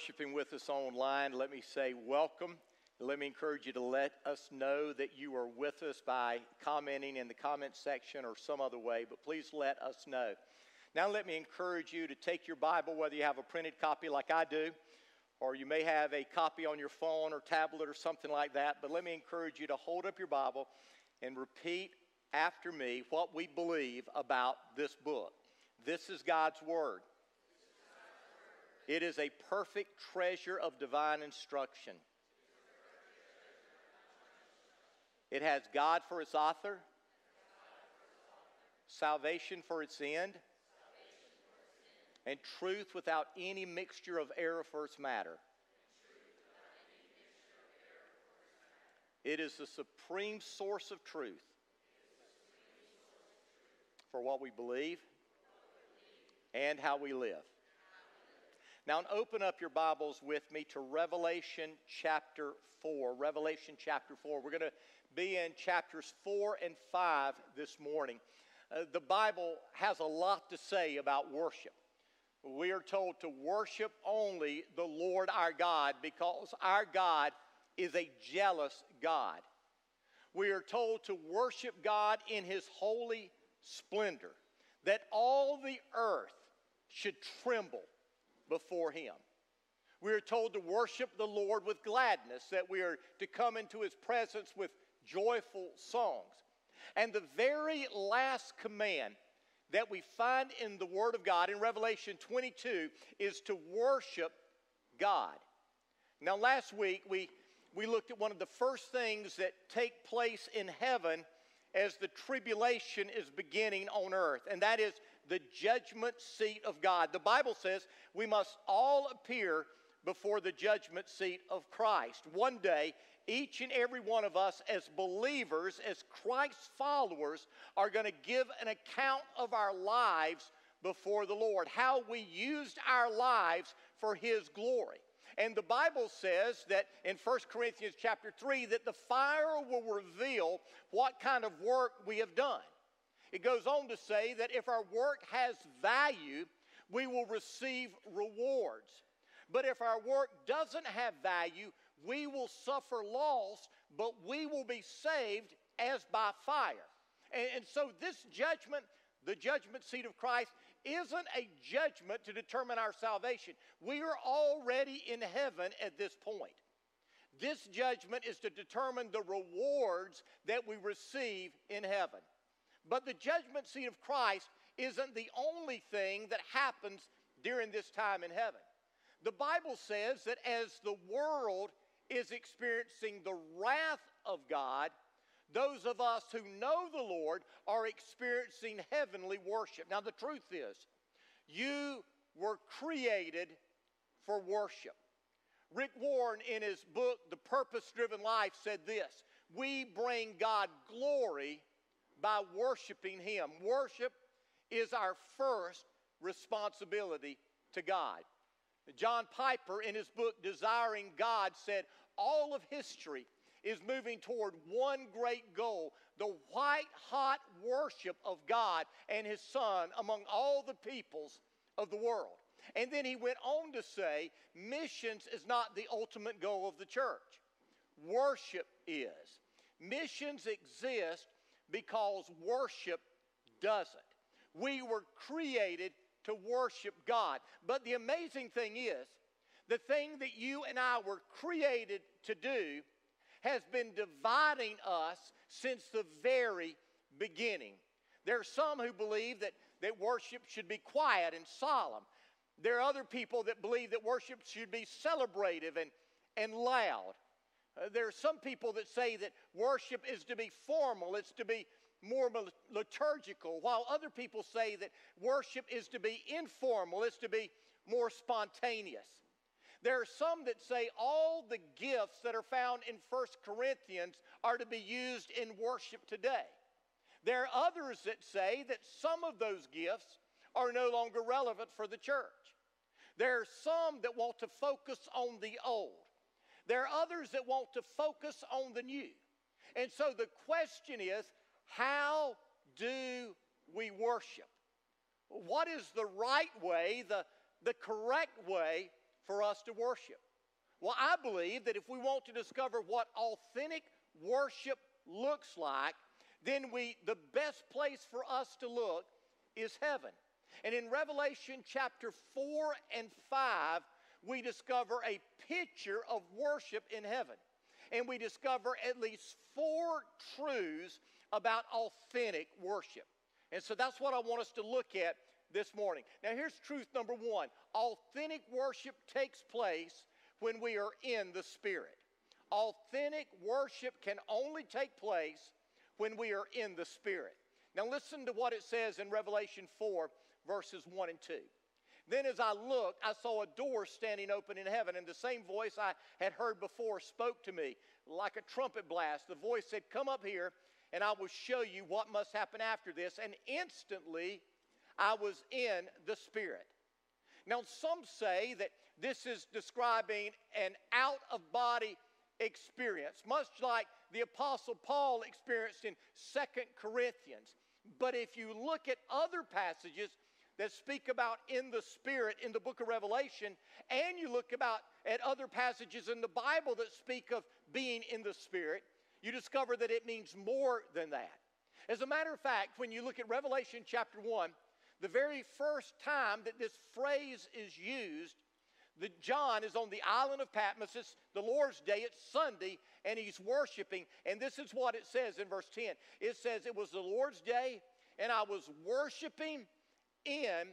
Worshiping with us online, let me say welcome. Let me encourage you to let us know that you are with us by commenting in the comment section or some other way, but please let us know. Now, let me encourage you to take your Bible, whether you have a printed copy like I do, or you may have a copy on your phone or tablet or something like that, but let me encourage you to hold up your Bible and repeat after me what we believe about this book. This is God's Word. It is a perfect treasure of divine instruction. It has God for its author, salvation for its end, and truth without any mixture of error for its matter. It is the supreme source of truth for what we believe and how we live. Now, open up your Bibles with me to Revelation chapter 4. Revelation chapter 4. We're going to be in chapters 4 and 5 this morning. Uh, the Bible has a lot to say about worship. We are told to worship only the Lord our God because our God is a jealous God. We are told to worship God in his holy splendor, that all the earth should tremble before him. We are told to worship the Lord with gladness, that we are to come into his presence with joyful songs. And the very last command that we find in the Word of God in Revelation 22 is to worship God. Now, last week we, we looked at one of the first things that take place in heaven as the tribulation is beginning on earth, and that is the judgment seat of God. The Bible says we must all appear before the judgment seat of Christ. One day, each and every one of us, as believers, as Christ's followers, are going to give an account of our lives before the Lord, how we used our lives for His glory. And the Bible says that in 1 Corinthians chapter 3 that the fire will reveal what kind of work we have done. It goes on to say that if our work has value, we will receive rewards. But if our work doesn't have value, we will suffer loss, but we will be saved as by fire. And, and, so, this judgment, the judgment seat of Christ, isn't a judgment to determine our salvation. We are already in heaven at this point. This judgment is to determine the rewards that we receive in heaven. But the judgment seat of Christ isn't the only thing that happens during this time in heaven. The Bible says that as the world is experiencing the wrath of God, those of us who know the Lord are experiencing heavenly worship. Now, the truth is, you were created for worship. Rick Warren, in his book, The Purpose Driven Life, said this We bring God glory by worshiping Him. Worship is our first responsibility to God. John Piper, in his book Desiring God, said all of history is moving toward one great goal the white hot worship of God and His Son among all the peoples of the world. And then he went on to say, missions is not the ultimate goal of the church. Worship is. Missions exist because worship doesn't. We were created to worship God. But the amazing thing is, the thing that you and I were created to do has been dividing us since the very beginning. There are some who believe that, that worship should be quiet and solemn. There are other people that believe that worship should be celebrative and, and loud. Uh, there are some people that say that worship is to be formal, it's to be more liturgical, while other people say that worship is to be informal, it's to be more spontaneous. There are some that say all the gifts that are found in 1 Corinthians are to be used in worship today. There are others that say that some of those gifts are no longer relevant for the church. There are some that want to focus on the old. There are others that want to focus on the new. And so the question is how do we worship? What is the right way, the, the correct way for us to worship? Well, I believe that if we want to discover what authentic worship looks like, then we the best place for us to look is heaven. And in Revelation chapter 4 and 5, we discover a picture of worship in heaven. And we discover at least four truths about authentic worship. And so that's what I want us to look at this morning. Now, here's truth number one authentic worship takes place when we are in the Spirit. Authentic worship can only take place when we are in the Spirit. Now, listen to what it says in Revelation 4, verses 1 and 2. Then, as I looked, I saw a door standing open in heaven, and the same voice I had heard before spoke to me like a trumpet blast. The voice said, Come up here, and I will show you what must happen after this. And instantly, I was in the Spirit. Now, some say that this is describing an out of body experience, much like the Apostle Paul experienced in Second Corinthians. But if you look at other passages that speak about in the Spirit in the book of Revelation, and you look about at other passages in the Bible that speak of being in the Spirit, you discover that it means more than that. As a matter of fact, when you look at Revelation chapter 1, the very first time that this phrase is used, that John is on the island of Patmos. It's the Lord's Day, it's Sunday, and he's worshiping. And this is what it says in verse 10 it says, It was the Lord's day, and I was worshiping in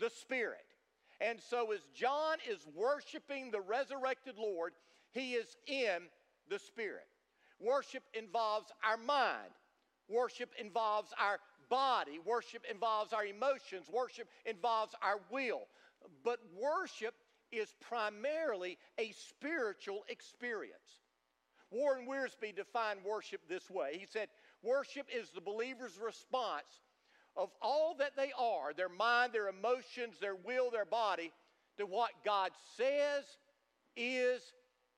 the Spirit. And so, as John is worshiping the resurrected Lord, he is in the Spirit. Worship involves our mind, worship involves our body, worship involves our emotions, worship involves our will. But worship is primarily a spiritual experience. Warren Wiersbe defined worship this way. He said, Worship is the believer's response of all that they are their mind, their emotions, their will, their body to what God says, is,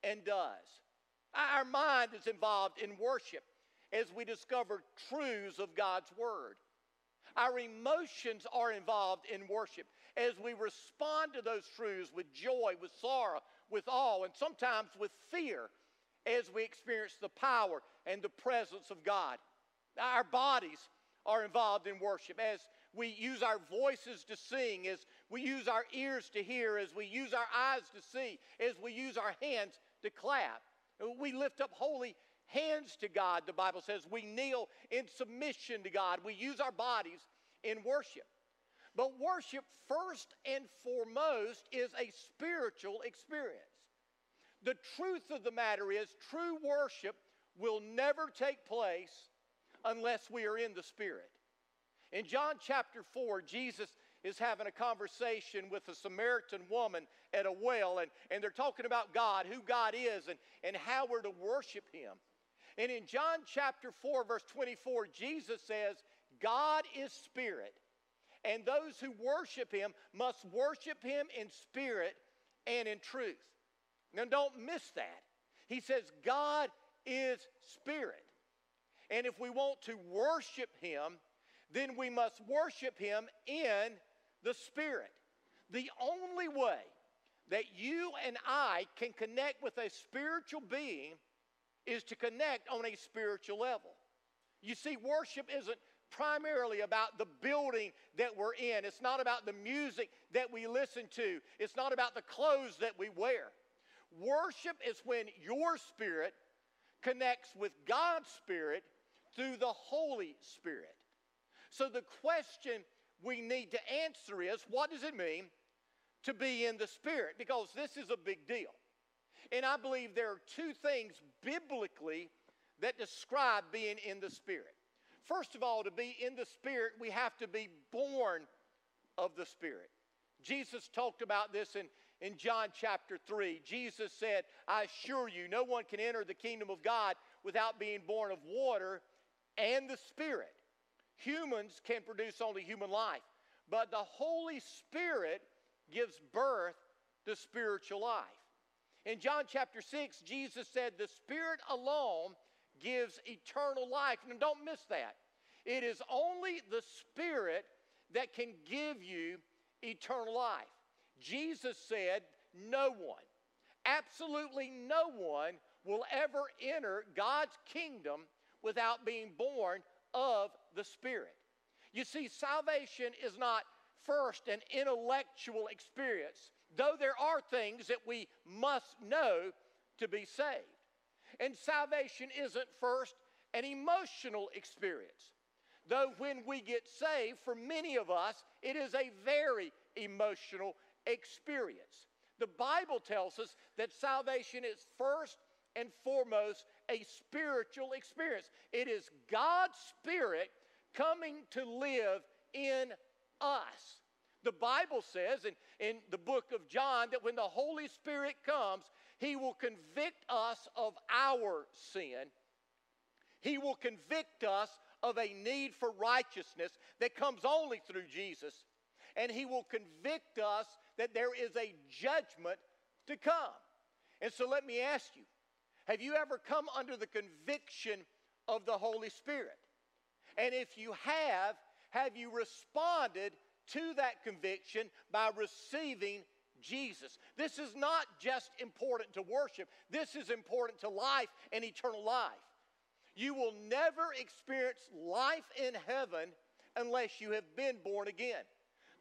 and does. Our mind is involved in worship as we discover truths of God's Word. Our emotions are involved in worship as we respond to those truths with joy, with sorrow, with awe, and sometimes with fear as we experience the power and the presence of God. Our bodies are involved in worship as we use our voices to sing, as we use our ears to hear, as we use our eyes to see, as we use our hands to clap. We lift up holy hands to God, the Bible says. We kneel in submission to God. We use our bodies in worship. But worship, first and foremost, is a spiritual experience. The truth of the matter is, true worship will never take place unless we are in the Spirit. In John chapter 4, Jesus is having a conversation with a Samaritan woman at a well, and, and they're talking about God, who God is, and, and how we're to worship Him. And in John chapter 4, verse 24, Jesus says, God is spirit, and those who worship him must worship him in spirit and in truth. Now, don't miss that. He says, God is spirit. And if we want to worship him, then we must worship him in the spirit. The only way that you and I can connect with a spiritual being is to connect on a spiritual level. You see, worship isn't primarily about the building that we're in. It's not about the music that we listen to. It's not about the clothes that we wear. Worship is when your spirit connects with God's spirit through the Holy Spirit. So the question we need to answer is what does it mean to be in the Spirit? Because this is a big deal. And I believe there are two things biblically that describe being in the Spirit. First of all, to be in the Spirit, we have to be born of the Spirit. Jesus talked about this in, in John chapter 3. Jesus said, I assure you, no one can enter the kingdom of God without being born of water and the Spirit. Humans can produce only human life, but the Holy Spirit gives birth to spiritual life. In John chapter 6, Jesus said, The Spirit alone gives eternal life. And don't miss that. It is only the Spirit that can give you eternal life. Jesus said no one, absolutely no one, will ever enter God's kingdom without being born of the Spirit. You see, salvation is not first an intellectual experience, though there are things that we must know to be saved. And salvation isn't first an emotional experience. Though when we get saved, for many of us, it is a very emotional experience. The Bible tells us that salvation is first and foremost a spiritual experience. It is God's Spirit coming to live in us. The Bible says in, in the book of John that when the Holy Spirit comes, He will convict us of our sin. He will convict us of a need for righteousness that comes only through Jesus. And He will convict us that there is a judgment to come. And so let me ask you have you ever come under the conviction of the Holy Spirit? And if you have, have you responded to that conviction by receiving Jesus? This is not just important to worship, this is important to life and eternal life. You will never experience life in heaven unless you have been born again.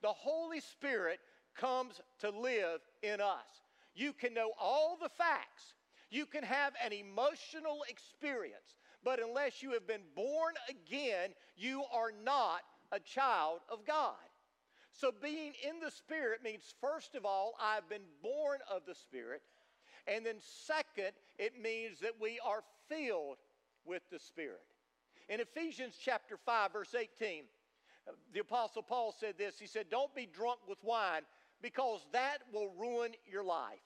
The Holy Spirit comes to live in us. You can know all the facts, you can have an emotional experience, but unless you have been born again, you are not a child of God. So, being in the Spirit means, first of all, I've been born of the Spirit. And then, second, it means that we are filled with the Spirit. In Ephesians chapter 5, verse 18, the Apostle Paul said this He said, Don't be drunk with wine because that will ruin your life.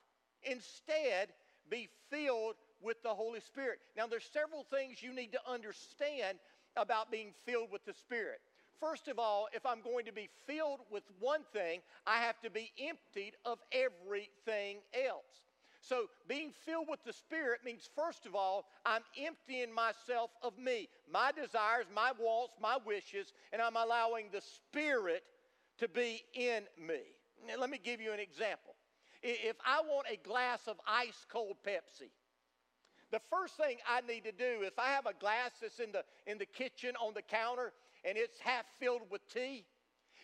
Instead, be filled with the Holy Spirit. Now, there's several things you need to understand about being filled with the Spirit. First of all, if I'm going to be filled with one thing, I have to be emptied of everything else. So, being filled with the Spirit means, first of all, I'm emptying myself of me, my desires, my wants, my wishes, and I'm allowing the Spirit to be in me. Now, let me give you an example. If I want a glass of ice cold Pepsi, the first thing I need to do, if I have a glass that's in the, in the kitchen on the counter and it's half filled with tea,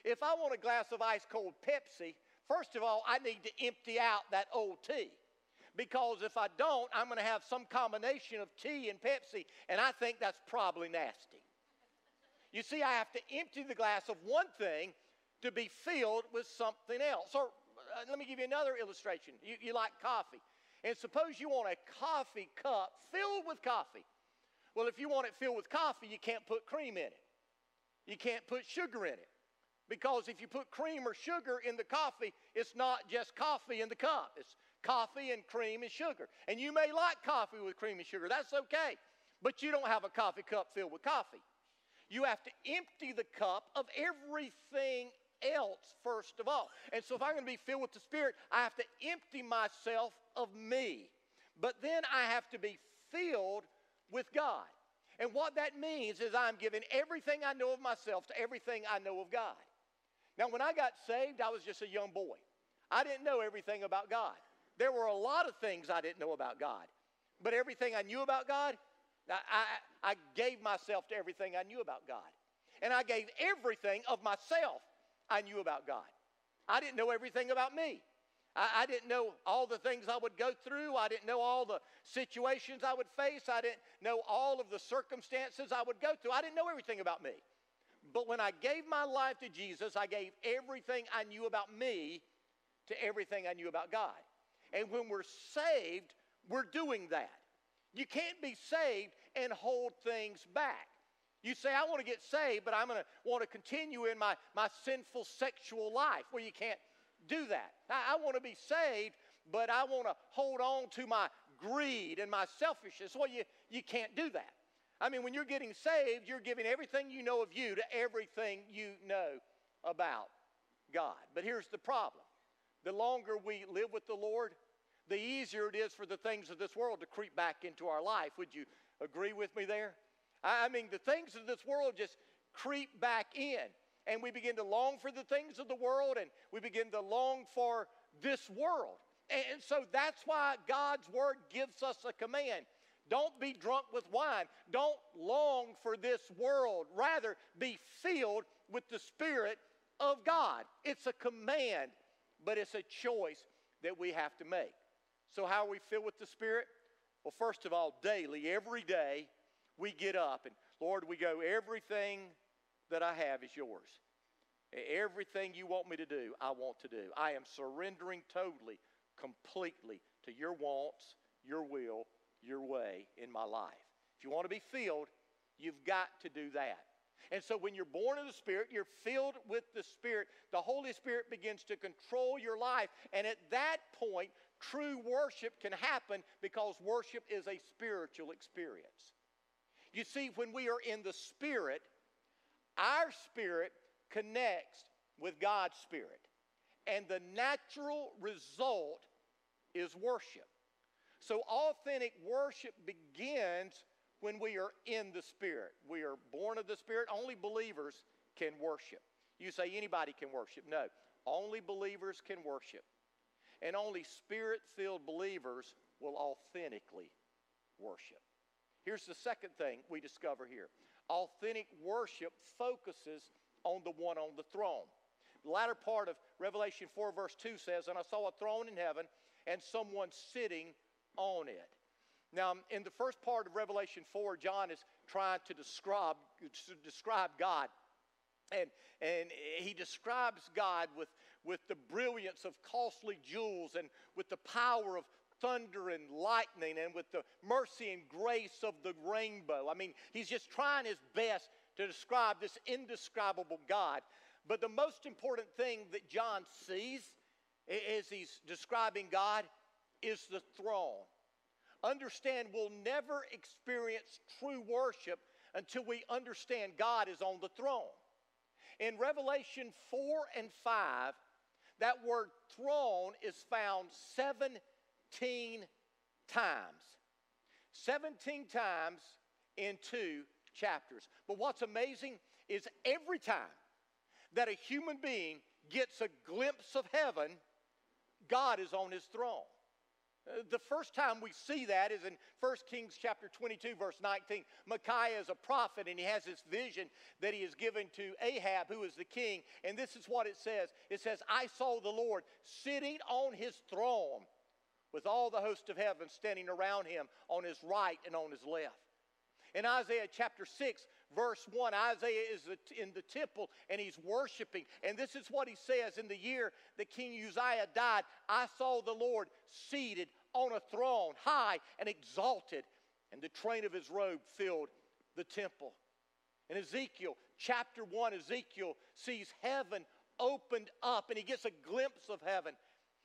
if I want a glass of ice cold Pepsi, first of all, I need to empty out that old tea. Because if I don't, I'm going to have some combination of tea and Pepsi, and I think that's probably nasty. You see, I have to empty the glass of one thing to be filled with something else. Or uh, let me give you another illustration. You, you like coffee. And suppose you want a coffee cup filled with coffee. Well, if you want it filled with coffee, you can't put cream in it. You can't put sugar in it. Because if you put cream or sugar in the coffee, it's not just coffee in the cup. It's coffee and cream and sugar. And you may like coffee with cream and sugar. That's okay. But you don't have a coffee cup filled with coffee. You have to empty the cup of everything else first of all. And so if I'm going to be filled with the Spirit, I have to empty myself of me. But then I have to be filled with God. And what that means is I'm giving everything I know of myself to everything I know of God. Now, when I got saved, I was just a young boy. I didn't know everything about God. There were a lot of things I didn't know about God. But everything I knew about God, I, I, I gave myself to everything I knew about God. And I gave everything of myself I knew about God. I didn't know everything about me. I, I, didn't know all the things I would go through. I didn't know all the situations I would face. I didn't know all of the circumstances I would go through. I didn't know everything about me. But when I gave my life to Jesus, I gave everything I knew about me to everything I knew about God. And when we're saved, we're doing that. You can't be saved and hold things back. You say, I want to get saved, but I'm going to want to continue in my, my sinful sexual life. Well, you can't do that. I, I want to be saved, but I want to hold on to my greed and my selfishness. Well, you, you can't do that. I mean, when you're getting saved, you're giving everything you know of you to everything you know about God. But here's the problem the longer we live with the Lord, the easier it is for the things of this world to creep back into our life. Would you agree with me there? I mean, the things of this world just creep back in. And we begin to long for the things of the world and we begin to long for this world. And so that's why God's word gives us a command. Don't be drunk with wine. Don't long for this world. Rather, be filled with the Spirit of God. It's a command, but it's a choice that we have to make. So, how are we filled with the Spirit? Well, first of all, daily, every day, we get up and, Lord, we go, everything that I have is yours. Everything you want me to do, I want to do. I am surrendering totally, completely to your wants, your will, your way in my life. If you want to be filled, you've got to do that. And so when you're born of the Spirit, you're filled with the Spirit. The Holy Spirit begins to control your life. And at that point, true worship can happen because worship is a spiritual experience. You see, when we are in the Spirit, our spirit connects with God's Spirit. And the natural result is worship. So, authentic worship begins when we are in the Spirit. We are born of the Spirit. Only believers can worship. You say anybody can worship. No, only believers can worship. And only spirit filled believers will authentically worship. Here's the second thing we discover here authentic worship focuses on the one on the throne. The latter part of Revelation 4, verse 2 says, And I saw a throne in heaven and someone sitting on it. Now, in the first part of Revelation 4, John is trying to describe, to describe God. And, and he describes God with, with the brilliance of costly jewels and with the power of thunder and lightning and with the mercy and grace of the rainbow. I mean, he's just trying his best to describe this indescribable God. But the most important thing that John sees as he's describing God is the throne. Understand, we'll never experience true worship until we understand God is on the throne. In Revelation 4 and 5, that word throne is found 17 times. 17 times in two chapters. But what's amazing is every time that a human being gets a glimpse of heaven, God is on his throne. Uh, the first time we see that is in 1 Kings chapter 22, verse 19. Micaiah is a prophet and he has this vision that he is given to Ahab, who is the king. And this is what it says it says, I saw the Lord sitting on his throne with all the host of heaven standing around him on his right and on his left. In Isaiah chapter 6, verse 1, Isaiah is in the temple and he's worshiping. And this is what he says In the year that King Uzziah died, I saw the Lord seated on a throne, high and exalted, and the train of his robe filled the temple. In Ezekiel chapter 1, Ezekiel sees heaven opened up and he gets a glimpse of heaven.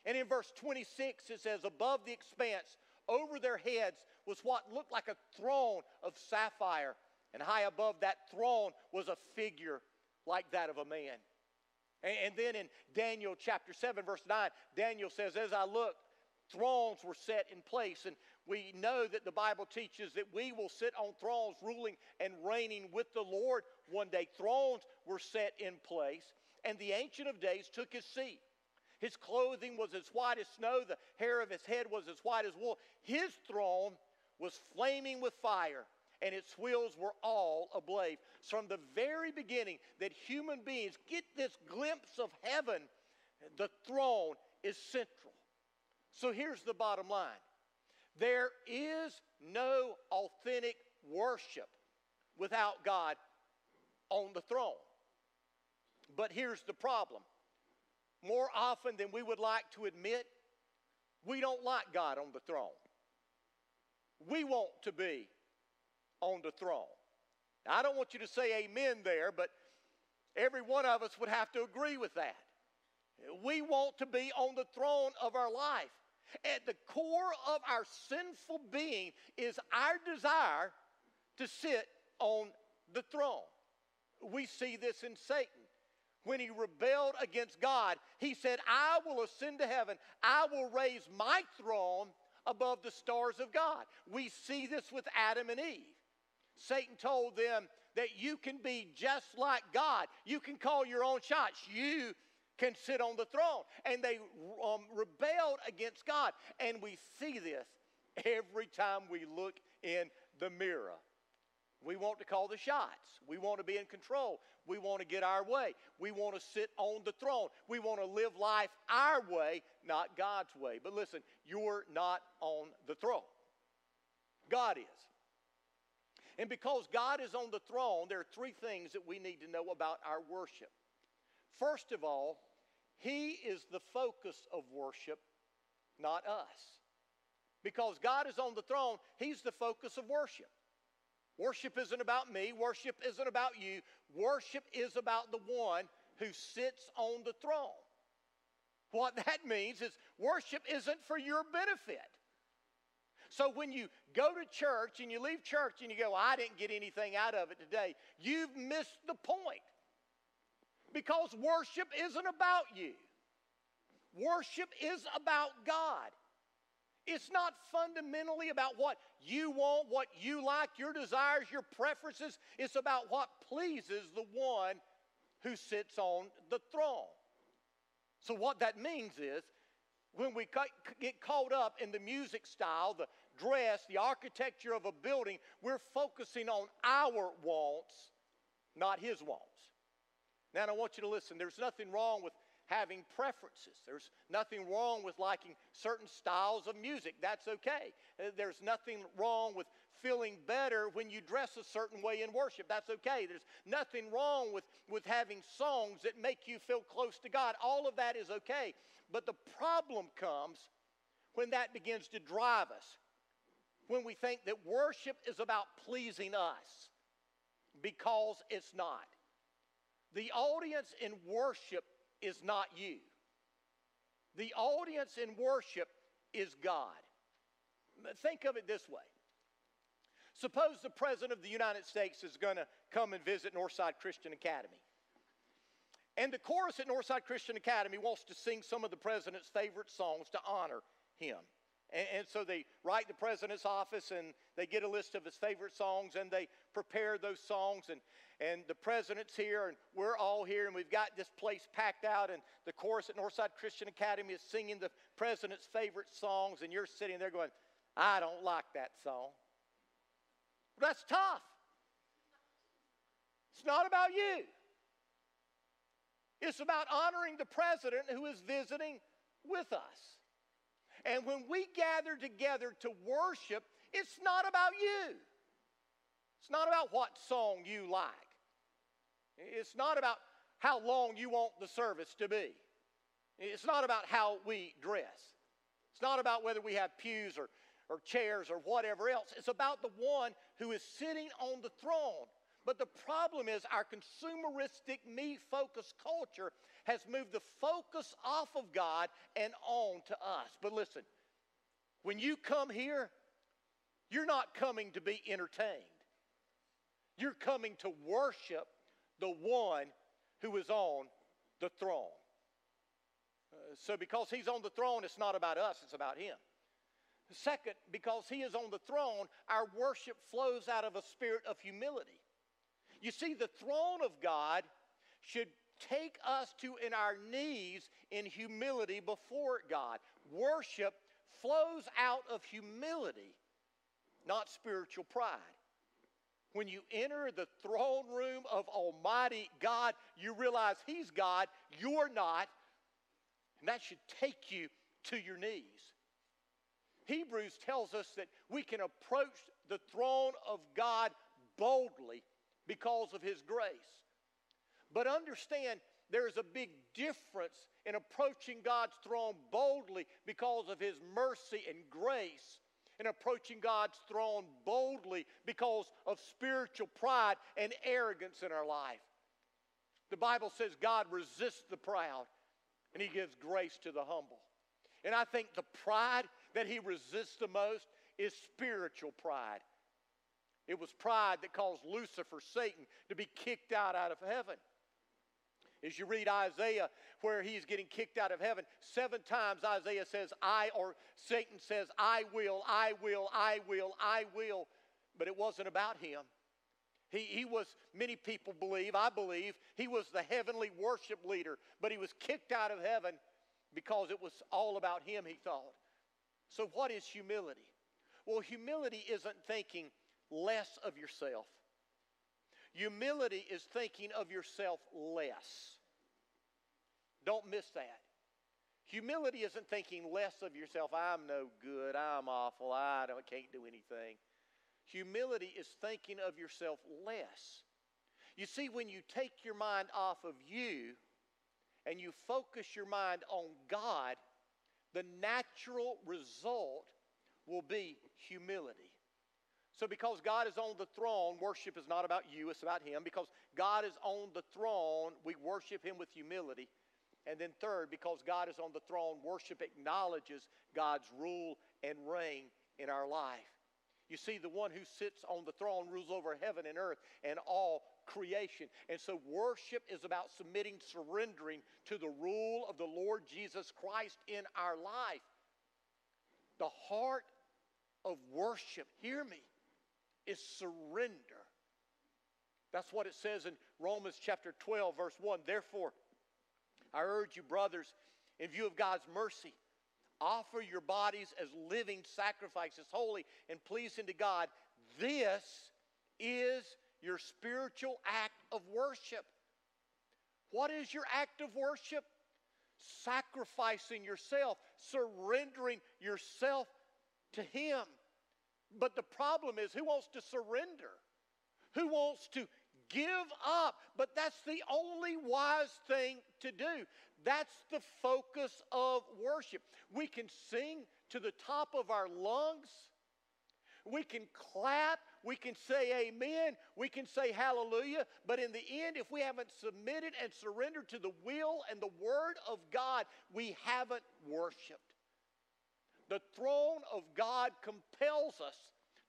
And in verse 26, it says, Above the expanse, over their heads, was what looked like a throne of sapphire. And high above that throne was a figure like that of a man. And, then in Daniel chapter 7, verse 9, Daniel says, As I looked, thrones were set in place. And we know that the Bible teaches that we will sit on thrones, ruling and reigning with the Lord one day. Thrones were set in place, and the Ancient of Days took his seat. His clothing was as white as snow, the hair of his head was as white as wool. His throne was flaming with fire, and its wheels were all ablaze. From the very beginning, that human beings get this glimpse of heaven, the throne is central. So here's the bottom line there is no authentic worship without God on the throne. But here's the problem more often than we would like to admit, we don't like God on the throne. We want to be on the throne. Now, I don't want you to say amen there, but every one of us would have to agree with that. We want to be on the throne of our life. At the core of our sinful being is our desire to sit on the throne. We see this in Satan. When he rebelled against God, he said, I will ascend to heaven. I will raise my throne above the stars of God. We see this with Adam and Eve. Satan told them that you can be just like God. You can call your own shots. You can sit on the throne. And they um, rebelled against God. And we see this every time we look in the mirror. We want to call the shots. We want to be in control. We want to get our way. We want to sit on the throne. We want to live life our way, not God's way. But listen, you're not on the throne. God is. And because God is on the throne, there are three things that we need to know about our worship. First of all, He is the focus of worship, not us. Because God is on the throne, He's the focus of worship. Worship isn't about me, worship isn't about you. Worship is about the one who sits on the throne. What that means is worship isn't for your benefit. So when you go to church and you leave church and you go, I didn't get anything out of it today, you've missed the point. Because worship isn't about you, worship is about God. It's not fundamentally about what you want, what you like, your desires, your preferences. It's about what pleases the one who sits on the throne. So, what that means is when we get caught up in the music style, the dress, the architecture of a building, we're focusing on our wants, not his wants. Now, I want you to listen. There's nothing wrong with having preferences. There's nothing wrong with liking certain styles of music. That's okay. Uh, there's nothing wrong with feeling better when you dress a certain way in worship. That's okay. There's nothing wrong with, with having songs that make you feel close to God. All of that is okay. But the problem comes when that begins to drive us, when we think that worship is about pleasing us because it's not. The audience in worship is not you. The audience in worship is God. Think of it this way. Suppose the President of the United States is going to come and visit Northside Christian Academy. And the chorus at Northside Christian Academy wants to sing some of the President's favorite songs to honor him. And, and, so they write the president's office and they get a list of his favorite songs and they prepare those songs. And, and the president's here and we're all here and we've got this place packed out. And the chorus at Northside Christian Academy is singing the president's favorite songs. And you're sitting there going, I don't like that song. That's tough. It's not about you. It's about honoring the president who is visiting with us. And when we gather together to worship, it's not about you. It's not about what song you like. It's not about how long you want the service to be. It's not about how we dress. It's not about whether we have pews or, or chairs or whatever else. It's about the one who is sitting on the throne. But the problem is, our consumeristic, me focused culture has moved the focus off of God and on to us. But listen, when you come here, you're not coming to be entertained, you're coming to worship the one who is on the throne. Uh, so, because he's on the throne, it's not about us, it's about him. Second, because he is on the throne, our worship flows out of a spirit of humility. You see, the throne of God should take us to in our knees in humility before God. Worship flows out of humility, not spiritual pride. When you enter the throne room of Almighty God, you realize He's God, you're not, and that should take you to your knees. Hebrews tells us that we can approach the throne of God boldly because of His grace. But understand there's a big difference in approaching God's throne boldly because of His mercy and grace and approaching God's throne boldly because of spiritual pride and arrogance in our life. The Bible says God resists the proud and He gives grace to the humble. And I think the pride that He resists the most is spiritual pride. It was pride that caused Lucifer, Satan, to be kicked out, out of heaven. As you read Isaiah, where he's getting kicked out of heaven, seven times Isaiah says, I, or Satan says, I will, I will, I will, I will. But it wasn't about him. He, he was, many people believe, I believe, he was the heavenly worship leader, but he was kicked out of heaven because it was all about him, he thought. So, what is humility? Well, humility isn't thinking less of yourself. Humility is thinking of yourself less. Don't miss that. Humility isn't thinking less of yourself. I'm no good. I'm awful. I don't, can't do anything. Humility is thinking of yourself less. You see, when you take your mind off of you and you focus your mind on God, the natural result will be humility. So, because God is on the throne, worship is not about you, it's about Him. Because God is on the throne, we worship Him with humility. And then, third, because God is on the throne, worship acknowledges God's rule and reign in our life. You see, the one who sits on the throne rules over heaven and earth and all creation. And so, worship is about submitting, surrendering to the rule of the Lord Jesus Christ in our life. The heart of worship, hear me, is surrender. That's what it says in Romans chapter 12, verse 1. Therefore, I urge you, brothers, in view of God's mercy, offer your bodies as living sacrifices, holy and pleasing to God. This is your spiritual act of worship. What is your act of worship? Sacrificing yourself, surrendering yourself to Him. But the problem is who wants to surrender? Who wants to give up? But that's the only wise thing to do. That's the focus of worship. We can sing to the top of our lungs. We can clap. We can say amen. We can say hallelujah. But in the end, if we haven't submitted and surrendered to the will and the word of God, we haven't worshiped. The throne of God compels us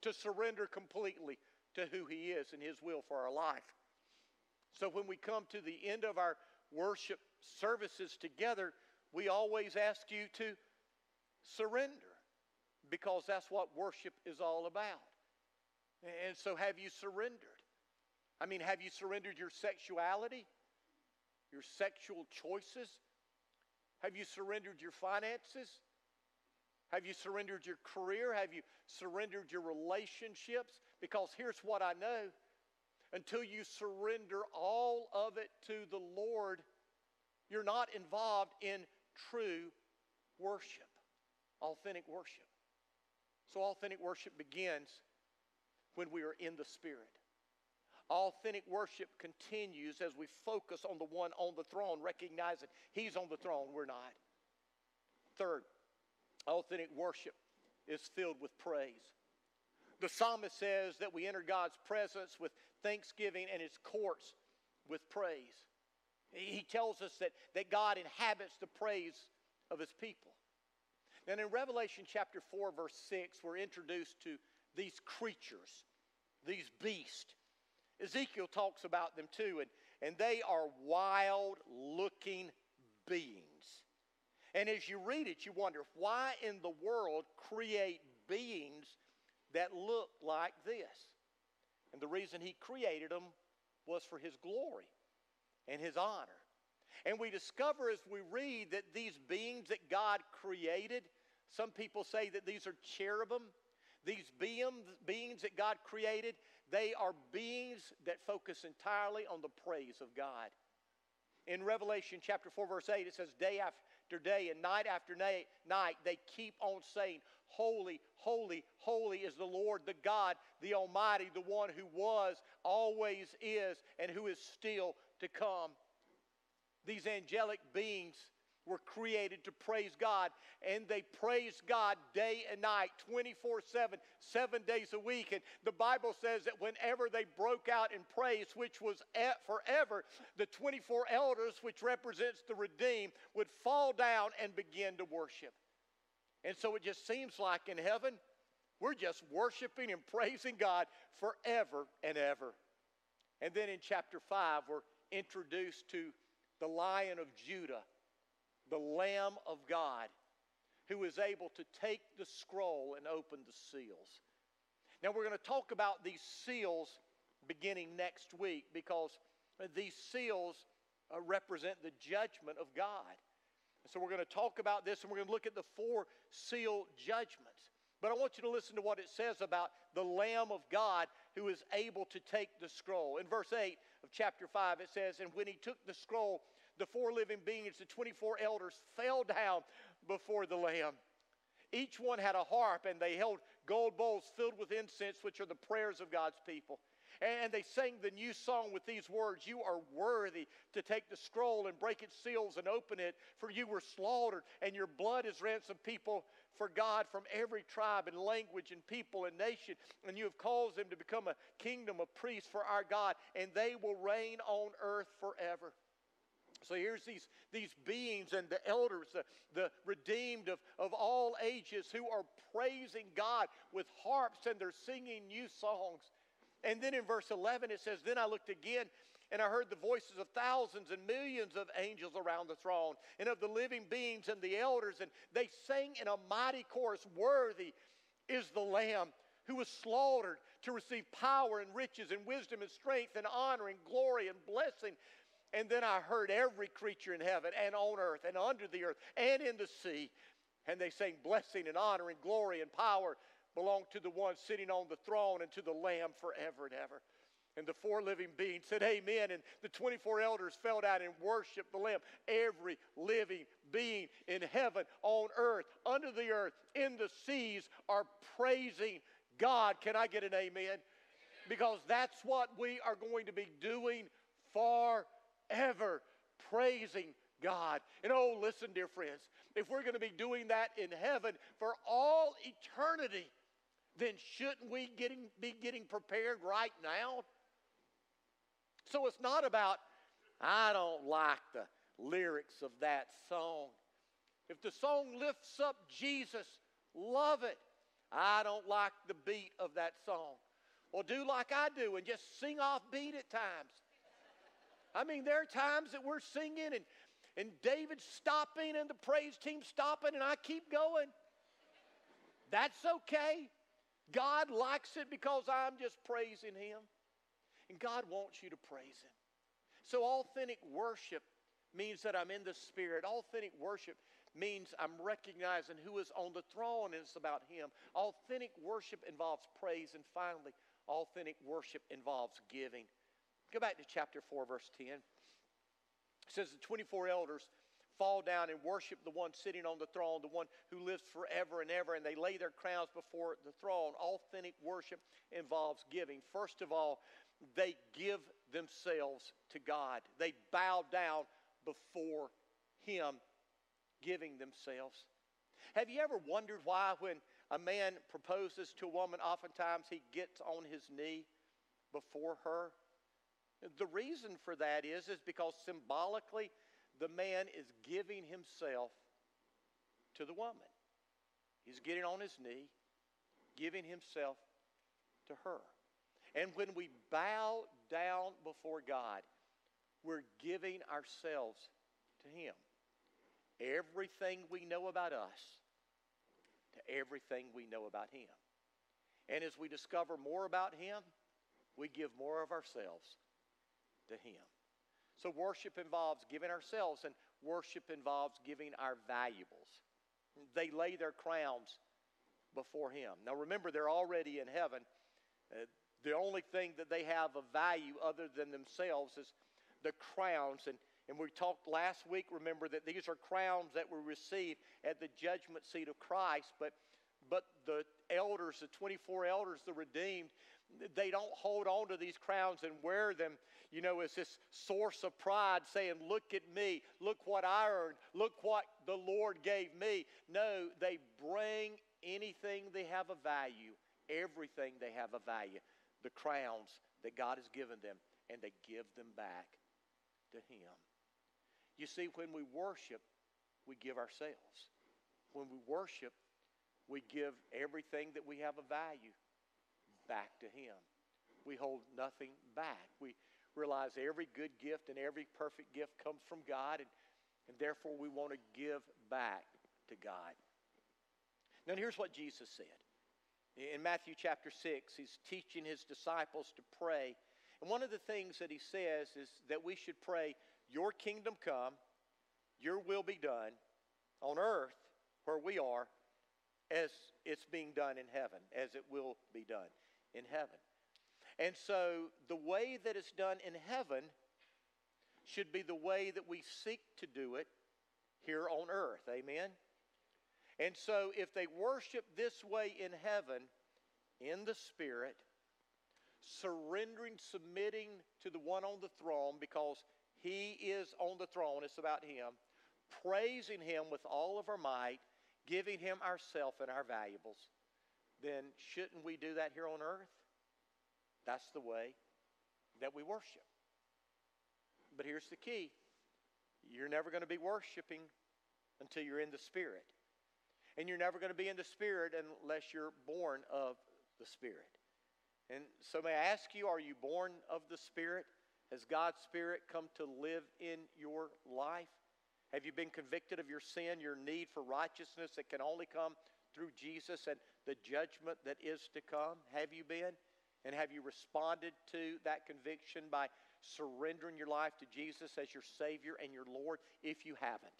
to surrender completely to who He is and His will for our life. So when we come to the end of our worship services together, we always ask you to surrender because that's what worship is all about. And so, have you surrendered? I mean, have you surrendered your sexuality, your sexual choices? Have you surrendered your finances? Have you surrendered your career? Have you surrendered your relationships? Because here's what I know until you surrender all of it to the Lord, you're not involved in true worship, authentic worship. So, authentic worship begins when we are in the Spirit. Authentic worship continues as we focus on the one on the throne, recognizing He's on the throne, we're not. Third, Authentic worship is filled with praise. The psalmist says that we enter God's presence with thanksgiving and his courts with praise. He tells us that, that God inhabits the praise of his people. And in Revelation chapter 4, verse 6, we're introduced to these creatures, these beasts. Ezekiel talks about them too, and, and they are wild looking beings. And as you read it, you wonder why in the world create beings that look like this? And the reason he created them was for his glory and his honor. And we discover as we read that these beings that God created, some people say that these are cherubim. These beings that God created, they are beings that focus entirely on the praise of God. In Revelation chapter 4, verse 8, it says, Day after after day and night after night, night they keep on saying, Holy, holy, holy is the Lord, the God, the Almighty, the one who was, always is, and who is still to come. These angelic beings were created to praise God, and they praise God day and night, 24 7, seven days a week. And the Bible says that whenever they broke out in praise, which was forever, the 24 elders, which represents the redeemed, would fall down and begin to worship. And so it just seems like in heaven, we're just worshiping and praising God forever and ever. And then in chapter 5, we're introduced to the Lion of Judah the Lamb of God, who is able to take the scroll and open the seals. Now, we're going to talk about these seals beginning next week because these seals uh, represent the judgment of God. so we're going to talk about this and we're going to look at the four seal judgments. But I want you to listen to what it says about the Lamb of God who is able to take the scroll. In verse 8 of chapter 5, it says, And when he took the scroll, the four living beings, the 24 elders, fell down before the Lamb. Each one had a harp, and they held gold bowls filled with incense, which are the prayers of God's people. And they sang the new song with these words You are worthy to take the scroll and break its seals and open it, for you were slaughtered, and your blood has ransomed people for God from every tribe and language and people and nation. And you have caused them to become a kingdom of priests for our God, and they will reign on earth forever. So here's these, these beings and the elders, the, the redeemed of, of all ages, who are praising God with harps and they're singing new songs. And then in verse 11 it says, Then I looked again and I heard the voices of thousands and millions of angels around the throne and of the living beings and the elders. And they sang in a mighty chorus, Worthy is the Lamb who was slaughtered to receive power and riches and wisdom and strength and honor and glory and blessing. And then I heard every creature in heaven and on earth and under the earth and in the sea. And they sang blessing and honor and glory and power belong to the one sitting on the throne and to the Lamb forever and ever. And the four living beings said, Amen. And the 24 elders fell down and worshiped the Lamb. Every living being in heaven, on earth, under the earth, in the seas are praising God. Can I get an amen? Because that's what we are going to be doing forever, praising God. And oh, listen, dear friends, if we're going to be doing that in heaven for all eternity, then shouldn't we getting, be getting prepared right now? So it's not about, I don't like the lyrics of that song. If the song lifts up Jesus, love it. I don't like the beat of that song. Well, do like I do and just sing off beat at times. I mean, there are times that we're singing and, and David's stopping and the praise team stopping, and I keep going. That's okay. God likes it because I'm just praising Him. And God wants you to praise Him. So, authentic worship means that I'm in the Spirit. Authentic worship means I'm recognizing who is on the throne and it's about Him. Authentic worship involves praise. And finally, authentic worship involves giving. Go back to chapter 4, verse 10. It says the 24 elders fall down and worship the one sitting on the throne, the one who lives forever and ever, and they lay their crowns before the throne. Authentic worship involves giving. First of all, they give themselves to God, they bow down before Him, giving themselves. Have you ever wondered why, when a man proposes to a woman, oftentimes he gets on his knee before her? The reason for that is, is because symbolically, the man is giving himself to the woman. He's getting on his knee, giving himself to her. And when we bow down before God, we're giving ourselves to Him. Everything we know about us to everything we know about Him. And as we discover more about Him, we give more of ourselves to Him. So worship involves giving ourselves, and worship involves giving our valuables. They lay their crowns before Him. Now remember, they're already in heaven. Uh, the only thing that they have of value other than themselves is the crowns. And, and we talked last week, remember, that these are crowns that we receive at the judgment seat of Christ. But, but the elders, the 24 elders, the redeemed, they don't hold on to these crowns and wear them, you know, as this source of pride, saying, Look at me, look what I earned, look what the Lord gave me. No, they bring anything they have a value, everything they have a value, the crowns that God has given them, and they give them back to Him. You see, when we worship, we give ourselves. When we worship, we give everything that we have a value back to Him. We hold nothing back. We realize every good gift and every perfect gift comes from God, and, and therefore we want to give back to God. Now, here's what Jesus said. In Matthew chapter 6, he's teaching his disciples to pray, And one of the things that he says is that we should pray, Your kingdom come, Your will be done on earth where we are as it's being done in heaven, as it will be done in heaven. And so the way that it's done in heaven should be the way that we seek to do it here on earth. Amen? And so if they worship this way in heaven, in the Spirit, surrendering, submitting to the one on the throne because he is on the throne, it's about him, praising him with all of our might, giving him ourself and our valuables, then shouldn't we do that here on earth? That's the way that we worship. But here's the key you're never going to be worshiping until you're in the Spirit. And you're never going to be in the Spirit unless you're born of the Spirit. And so, may I ask you, are you born of the Spirit? Has God's Spirit come to live in your life? Have you been convicted of your sin, your need for righteousness that can only come through Jesus and the judgment that is to come? Have you been? And have you responded to that conviction by surrendering your life to Jesus as your Savior and your Lord if you haven't?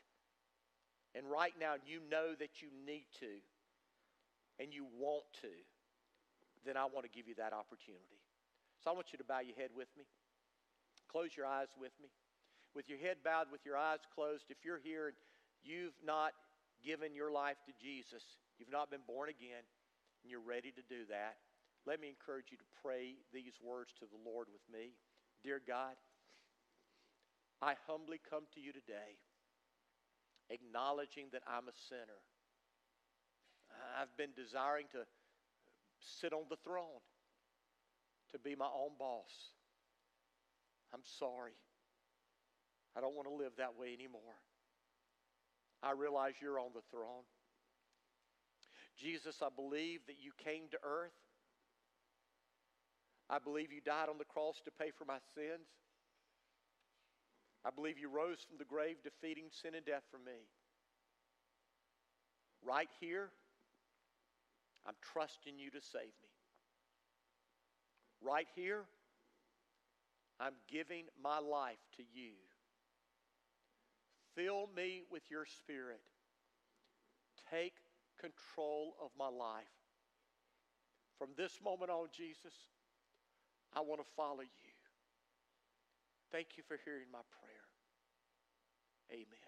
And right now you know that you need to and you want to, then I want to give you that opportunity. So I want you to bow your head with me. Close your eyes with me. With your head bowed, with your eyes closed, if you're here and you've not given your life to Jesus, you've not been born again, and you're ready to do that, let me encourage you to pray these words to the Lord with me. Dear God, I humbly come to you today, acknowledging that I'm a sinner. I've been desiring to sit on the throne, to be my own boss. I'm sorry. I don't want to live that way anymore. I realize you're on the throne. Jesus, I believe that you came to earth I believe you died on the cross to pay for my sins. I believe you rose from the grave, defeating sin and death for me. Right here, I'm trusting you to save me. Right here, I'm giving my life to you. Fill me with your spirit. Take control of my life. From this moment on, Jesus, I want to follow you. Thank you for hearing my prayer. Amen.